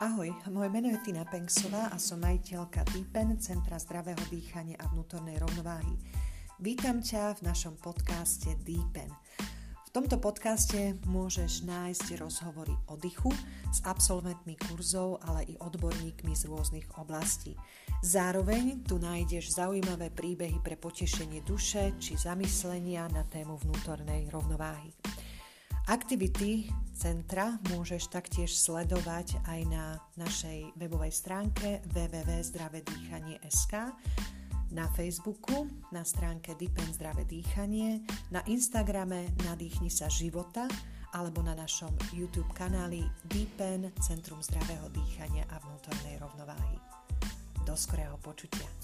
Ahoj, moje meno je Tina Pengsová a som majiteľka Deepen, Centra zdravého dýchania a vnútornej rovnováhy. Vítam ťa v našom podcaste Deepen. V tomto podcaste môžeš nájsť rozhovory o dychu s absolventmi kurzov, ale i odborníkmi z rôznych oblastí. Zároveň tu nájdeš zaujímavé príbehy pre potešenie duše či zamyslenia na tému vnútornej rovnováhy. Aktivity centra môžeš taktiež sledovať aj na našej webovej stránke www.zdravedýchanie.sk, na Facebooku, na stránke Dipen Zdravé dýchanie, na Instagrame Nadýchni sa života alebo na našom YouTube kanáli Deepen Centrum zdravého dýchania a vnútornej rovnováhy. Do skorého počutia.